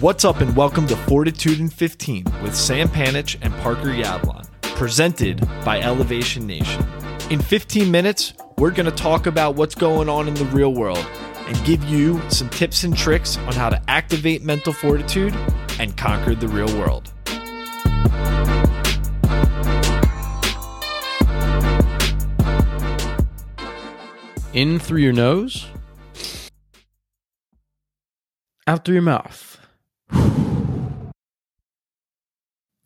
What's up, and welcome to Fortitude in 15 with Sam Panich and Parker Yablon, presented by Elevation Nation. In 15 minutes, we're going to talk about what's going on in the real world and give you some tips and tricks on how to activate mental fortitude and conquer the real world. In through your nose, out through your mouth.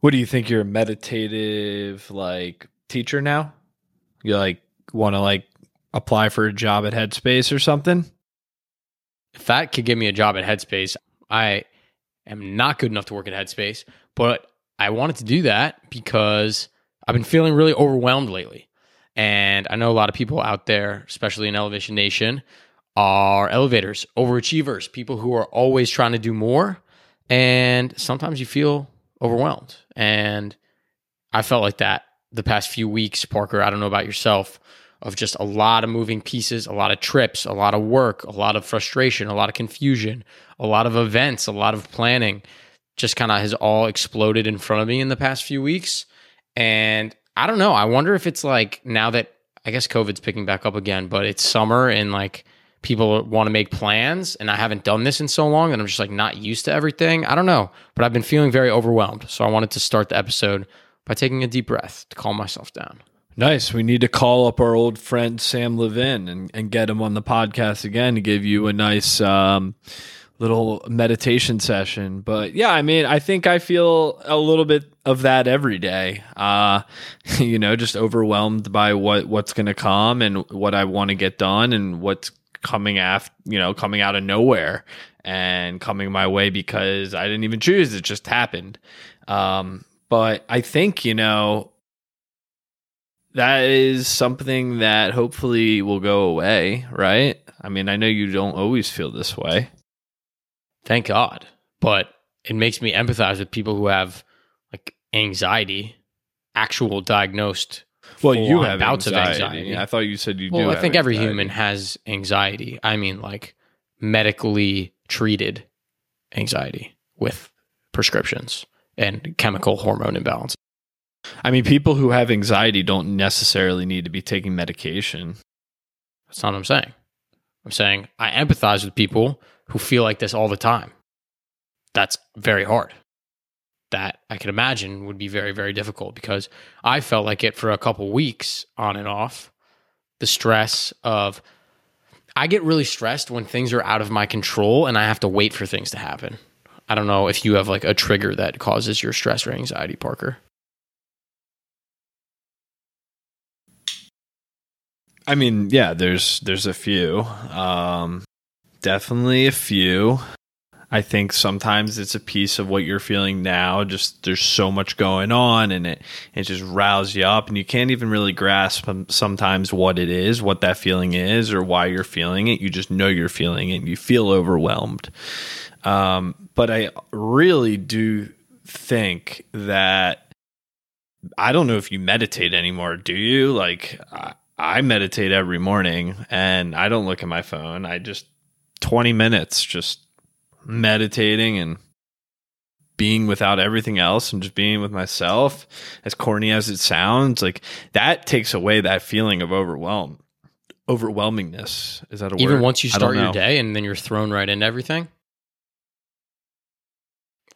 What do you think? You're a meditative like teacher now? You like want to like apply for a job at Headspace or something? If that could give me a job at Headspace, I am not good enough to work at Headspace, but I wanted to do that because I've been feeling really overwhelmed lately. And I know a lot of people out there, especially in Elevation Nation, are elevators, overachievers, people who are always trying to do more. And sometimes you feel overwhelmed. And I felt like that the past few weeks, Parker. I don't know about yourself, of just a lot of moving pieces, a lot of trips, a lot of work, a lot of frustration, a lot of confusion, a lot of events, a lot of planning. Just kind of has all exploded in front of me in the past few weeks. And I don't know. I wonder if it's like now that I guess COVID's picking back up again, but it's summer and like people want to make plans and I haven't done this in so long and I'm just like not used to everything. I don't know, but I've been feeling very overwhelmed. So I wanted to start the episode by taking a deep breath to calm myself down. Nice. We need to call up our old friend Sam Levin and, and get him on the podcast again to give you a nice um, little meditation session. But yeah, I mean, I think I feel a little bit of that every day. Uh, you know, just overwhelmed by what what's going to come and what I want to get done and what's coming after, you know, coming out of nowhere and coming my way because I didn't even choose. It just happened. Um, but I think, you know, that is something that hopefully will go away, right? I mean, I know you don't always feel this way. Thank God. But it makes me empathize with people who have like anxiety, actual diagnosed. Well, you have bouts anxiety. of anxiety. I thought you said you well, do. I think every anxiety. human has anxiety. I mean, like medically treated anxiety with prescriptions and chemical hormone imbalance. I mean, people who have anxiety don't necessarily need to be taking medication. That's not what I'm saying. I'm saying I empathize with people who feel like this all the time. That's very hard. That I can imagine would be very, very difficult because I felt like it for a couple weeks on and off. The stress of, I get really stressed when things are out of my control and I have to wait for things to happen. I don't know if you have like a trigger that causes your stress or anxiety, Parker. I mean, yeah, there's there's a few. Um, definitely a few. I think sometimes it's a piece of what you're feeling now. Just there's so much going on, and it it just riles you up, and you can't even really grasp um, sometimes what it is, what that feeling is, or why you're feeling it. You just know you're feeling it, and you feel overwhelmed. Um, but I really do think that I don't know if you meditate anymore. Do you? Like I, I meditate every morning, and I don't look at my phone. I just twenty minutes just meditating and being without everything else and just being with myself as corny as it sounds like that takes away that feeling of overwhelm overwhelmingness is that a Even word? Even once you start your day and then you're thrown right into everything?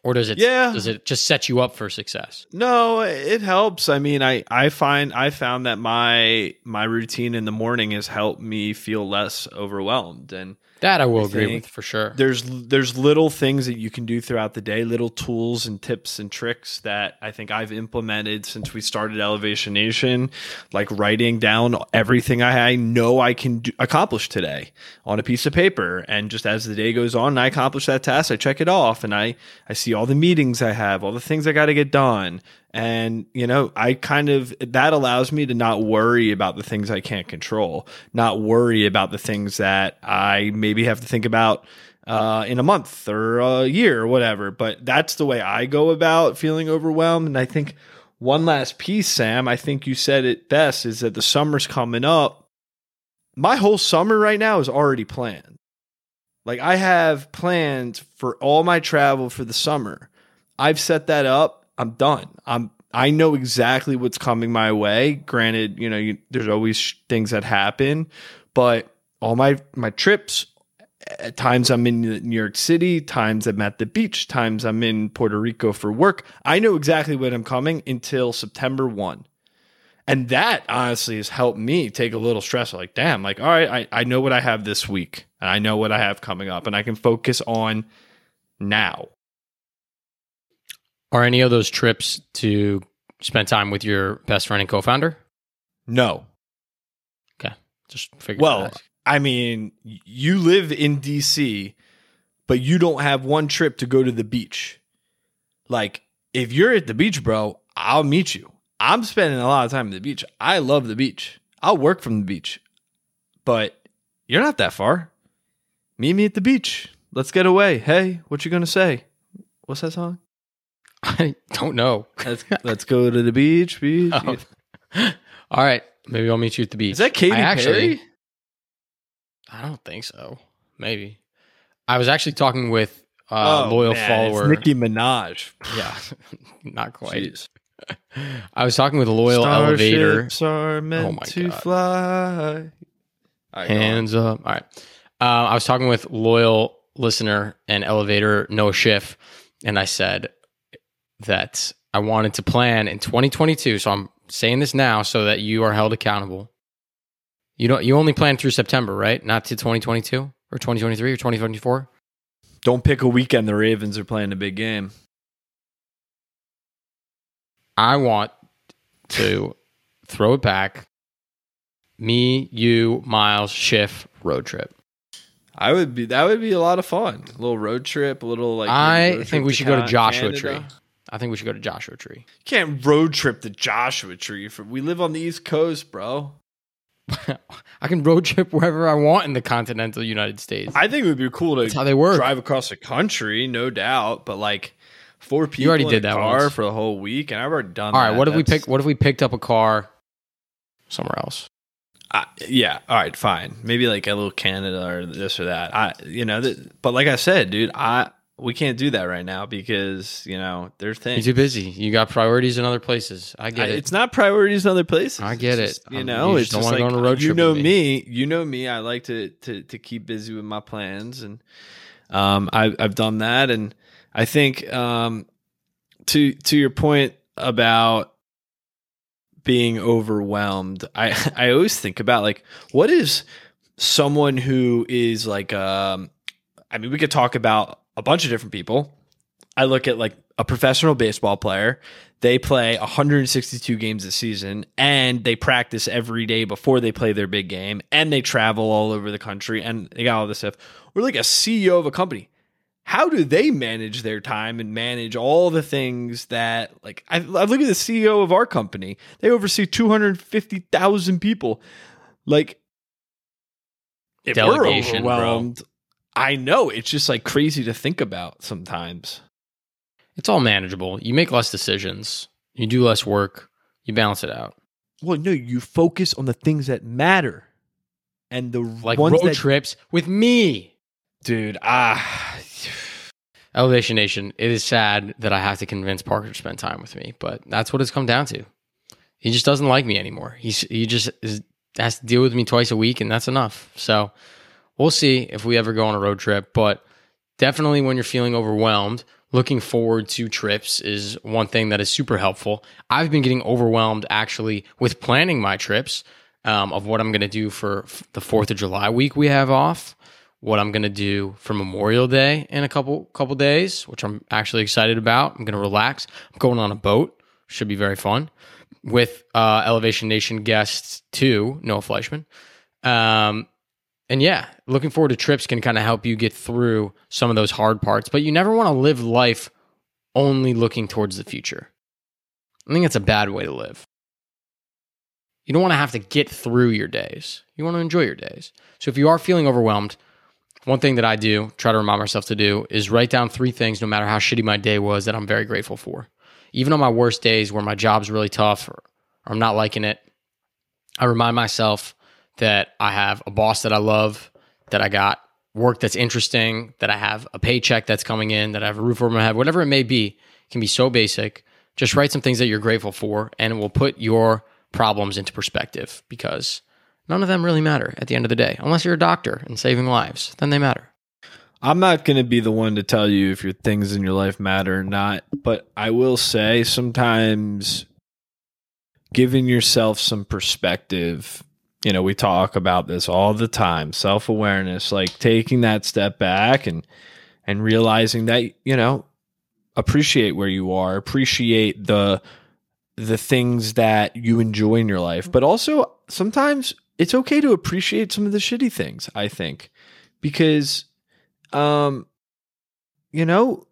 Or does it Yeah. does it just set you up for success? No, it helps. I mean, I I find I found that my my routine in the morning has helped me feel less overwhelmed and That I will I agree with for sure. there's there's little things that you can do throughout the day, little tools and tips and tricks that I think I've implemented since we started Elevation Nation, like writing down everything I know I can do, accomplish today on a piece of paper, and just as the day goes on, and I accomplish that task, I check it off, and I I see all the meetings I have, all the things I got to get done, and you know I kind of that allows me to not worry about the things I can't control, not worry about the things that I maybe have to think about uh, in a month or a year or whatever. But that's the way I go about feeling overwhelmed. And I think one last piece, Sam, I think you said it best is that the summer's coming up. My whole summer right now is already planned. Like I have plans for all my travel for the summer. I've set that up. I'm done. I'm I know exactly what's coming my way. Granted, you know, you, there's always sh- things that happen, but all my my trips at times I'm in New York City, times I'm at the beach, times I'm in Puerto Rico for work. I know exactly when I'm coming until September 1. And that honestly has helped me take a little stress. Like, damn, like, all right, I, I know what I have this week and I know what I have coming up and I can focus on now. Are any of those trips to spend time with your best friend and co-founder? No. Okay, just figure. Well, I mean, you live in DC, but you don't have one trip to go to the beach. Like, if you're at the beach, bro, I'll meet you. I'm spending a lot of time at the beach. I love the beach. I'll work from the beach, but you're not that far. Meet me at the beach. Let's get away. Hey, what you gonna say? What's that song? I don't know. Let's let's go to the beach. Beach. Oh. All right, maybe I'll meet you at the beach. Is that Katy I actually, Perry? I don't think so. Maybe. I was actually talking with uh, Oh, loyal man, it's follower. Nicki Minaj. Yeah, not quite. Jeez. I was talking with a loyal elevator. Starships are meant Oh my to God. fly. All right, go. Hands up. All right. Uh, I was talking with loyal listener and elevator Noah Schiff, and I said that I wanted to plan in 2022. So I'm saying this now so that you are held accountable. You don't. You only plan through September, right? Not to 2022 or 2023 or 2024. Don't pick a weekend. The Ravens are playing a big game. I want to throw it back. Me, you, Miles, Schiff, road trip. I would be. That would be a lot of fun. A little road trip. A little like. I think we should go to Joshua Canada. Tree. I think we should go to Joshua Tree. You can't road trip to Joshua Tree. For we live on the East Coast, bro. I can road trip wherever I want in the continental United States. I think it would be cool to That's how they work. drive across the country, no doubt. But like four people you already in did a that car once. for the whole week, and I've already done. All right, that. what if we pick? What if we picked up a car somewhere else? I, yeah, all right, fine. Maybe like a little Canada or this or that. I, you know, th- but like I said, dude, I we can't do that right now because you know there's things. You're too busy. You got priorities in other places. I I- get it. It's not priorities in other places. I get It's it. you Um, know, you it's just don't just like go on a road you trip know with me. You know me. I like to to to keep busy with my plans, and um, I, I've done that, and I think um, to to your point about being overwhelmed, I I always think about like what is someone who is like um I mean we could talk about a bunch of different people. I look at like a professional baseball player. They play 162 games a season and they practice every day before they play their big game and they travel all over the country and they got all this stuff. We're like a CEO of a company. How do they manage their time and manage all the things that like I, I look at the CEO of our company. They oversee 250,000 people. Like if Delegation, we're bro. Overwhelmed, I know it's just like crazy to think about sometimes. It's all manageable. You make less decisions. You do less work. You balance it out. Well, no, you focus on the things that matter, and the Like ones road that, trips with me. dude. Ah, Elevation Nation, it is sad that I have to convince Parker to spend time with me, but that's what it's come down to. He just doesn't like me anymore. He's he just is, has to deal with me twice a week, and that's enough. So we'll see if we ever go on a road trip. But definitely, when you're feeling overwhelmed, looking forward to trips is one thing that is super helpful. I've been getting overwhelmed actually with planning my trips um, of what I'm going to do for f- the Fourth of July week we have off what I'm going to do for Memorial Day in a couple couple days, which I'm actually excited about. I'm going to relax. I'm going on a boat. Should be very fun with uh, Elevation Nation guests too, Noah Fleischman. Um, and yeah, looking forward to trips can kind of help you get through some of those hard parts, but you never want to live life only looking towards the future. I think that's a bad way to live. You don't want to have to get through your days. You want to enjoy your days. So if you are feeling overwhelmed, one thing that I do, try to remind myself to do, is write down three things, no matter how shitty my day was, that I'm very grateful for. Even on my worst days where my job's really tough or, I'm not liking it, I remind myself that I have a boss that I love, that I got work that's interesting, that I have a paycheck that's coming in, that I have a roof over my head, whatever it may be, can be so basic. Just write some things that you're grateful for, and it will put your problems into perspective because none of them really matter at the end of the day, unless you're a doctor and saving lives. Then they matter. I'm not going to be the one to tell you if your things in your life matter or not, but I will say sometimes giving yourself some perspective. You know, we talk about this all the time, self-awareness, like taking that step back and and realizing that, you know, appreciate where you are, appreciate the the things that you enjoy in your life, but also sometimes it's okay to appreciate some of the shitty things, I think. Because um, you know,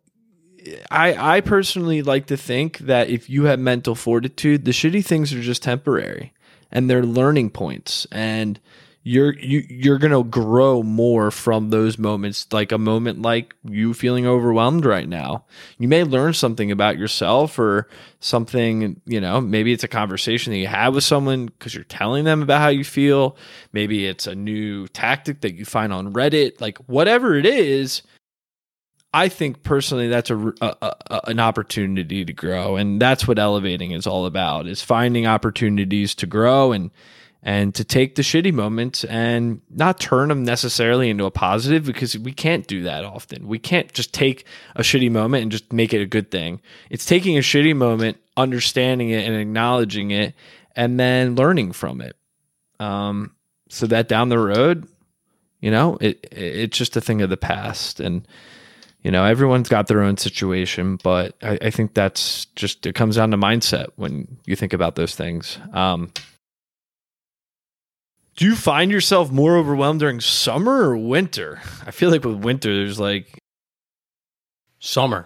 I I personally like to think that if you have mental fortitude, the shitty things are just temporary and they're learning points. And you're you you're to grow more from those moments like a moment like you feeling overwhelmed right now. You may learn something about yourself or something you know maybe it's a conversation that you have with someone because you're telling them about how you feel. Maybe it's a new tactic that you find on reddit. Like whatever it is I think personally that's a, a, a, an opportunity to grow, and that's what elevating is all about: is finding opportunities to grow and and to take the shitty moments and not turn them necessarily into a positive because we can't do that often. We can't just take a shitty moment and just make it a good thing. It's taking a shitty moment, understanding it and acknowledging it, and then learning from it. Um, so that down the road, you know, it it's just a thing of the past and you know everyone's got their own situation but I, I, think that's just it comes down to mindset when you think about those things um, do you find yourself more overwhelmed during summer or winter? I feel like with winter, there's like summer.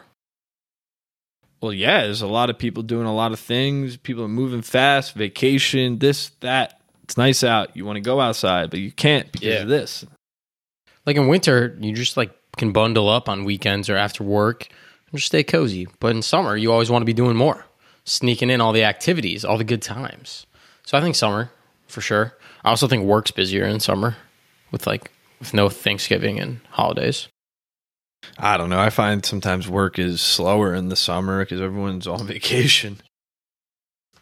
Well, yeah, there's a lot of people doing a lot of things. People are moving fast, vacation, this, that. It's nice out. You want to go outside, but you can't because yeah. of this. Like in winter, you just like can bundle up on weekends or after work and just stay cozy. But in summer, you always want to be doing more, sneaking in all the activities, all the good times. So I think summer for sure. I also think work's busier in summer with like with no Thanksgiving and holidays. I don't know. I find sometimes work is slower in the summer because everyone's on vacation.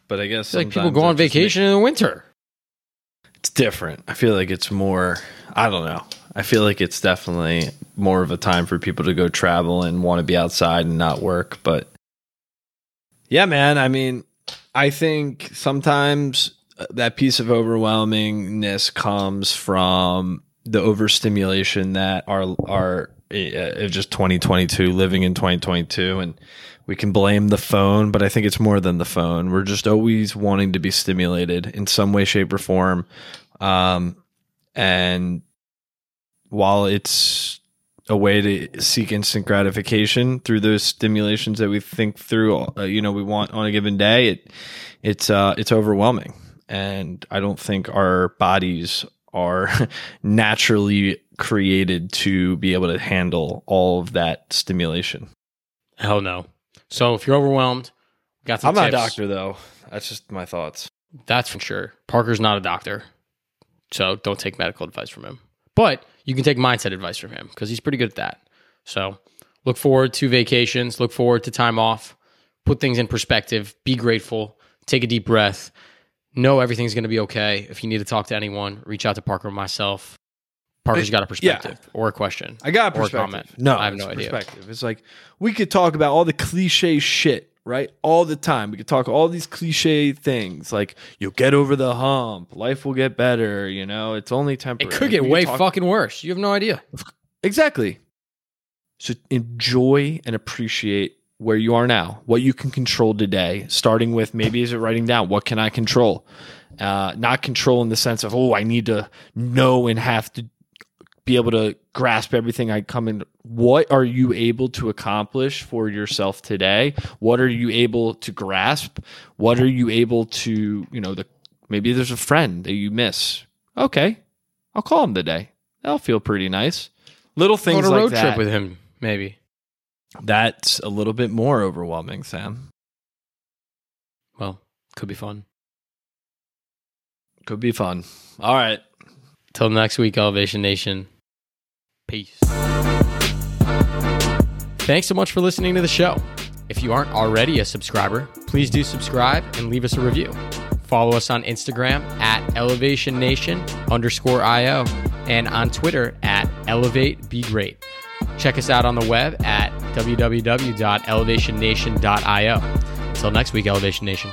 But I guess I like people go on vacation in the winter. It's different. I feel like it's more. I don't know. I feel like it's definitely more of a time for people to go travel and want to be outside and not work. But yeah, man. I mean, I think sometimes that piece of overwhelmingness comes from the overstimulation that our our uh, just 2022 living in 2022 and we can blame the phone but i think it's more than the phone we're just always wanting to be stimulated in some way shape or form um, and while it's a way to seek instant gratification through those stimulations that we think through uh, you know we want on a given day it it's uh it's overwhelming and I don't think our bodies are naturally created to be able to handle all of that stimulation. Hell no. So if you're overwhelmed, got some I'm tips. not a doctor though. That's just my thoughts. That's for sure. Parker's not a doctor. So don't take medical advice from him. But you can take mindset advice from him because he's pretty good at that. So look forward to vacations, look forward to time off, put things in perspective, be grateful, take a deep breath, know everything's going to be okay. If you need to talk to anyone, reach out to Parker or myself. Parker's got a perspective yeah. or a question. I got a perspective. Or a comment. No, I have no idea. Perspective. It's like we could talk about all the cliche shit, right? All the time. We could talk all these cliche things like you'll get over the hump, life will get better, you know, it's only temporary. It could get way talk- fucking worse. You have no idea. Exactly. So enjoy and appreciate where you are now, what you can control today, starting with maybe is it writing down what can I control? Uh, not control in the sense of, oh, I need to know and have to be able to grasp everything I come in. What are you able to accomplish for yourself today? What are you able to grasp? What are you able to, you know, the maybe there's a friend that you miss. Okay, I'll call him today. That'll feel pretty nice. Little things on a road that. trip with him, maybe. That's a little bit more overwhelming, Sam. Well, could be fun. Could be fun. All right. Till next week, Elevation Nation. Peace. Thanks so much for listening to the show. If you aren't already a subscriber, please do subscribe and leave us a review. Follow us on Instagram at Elevation Nation underscore IO and on Twitter at Elevate Be Great. Check us out on the web at www.elevationnation.io. Until next week, Elevation Nation.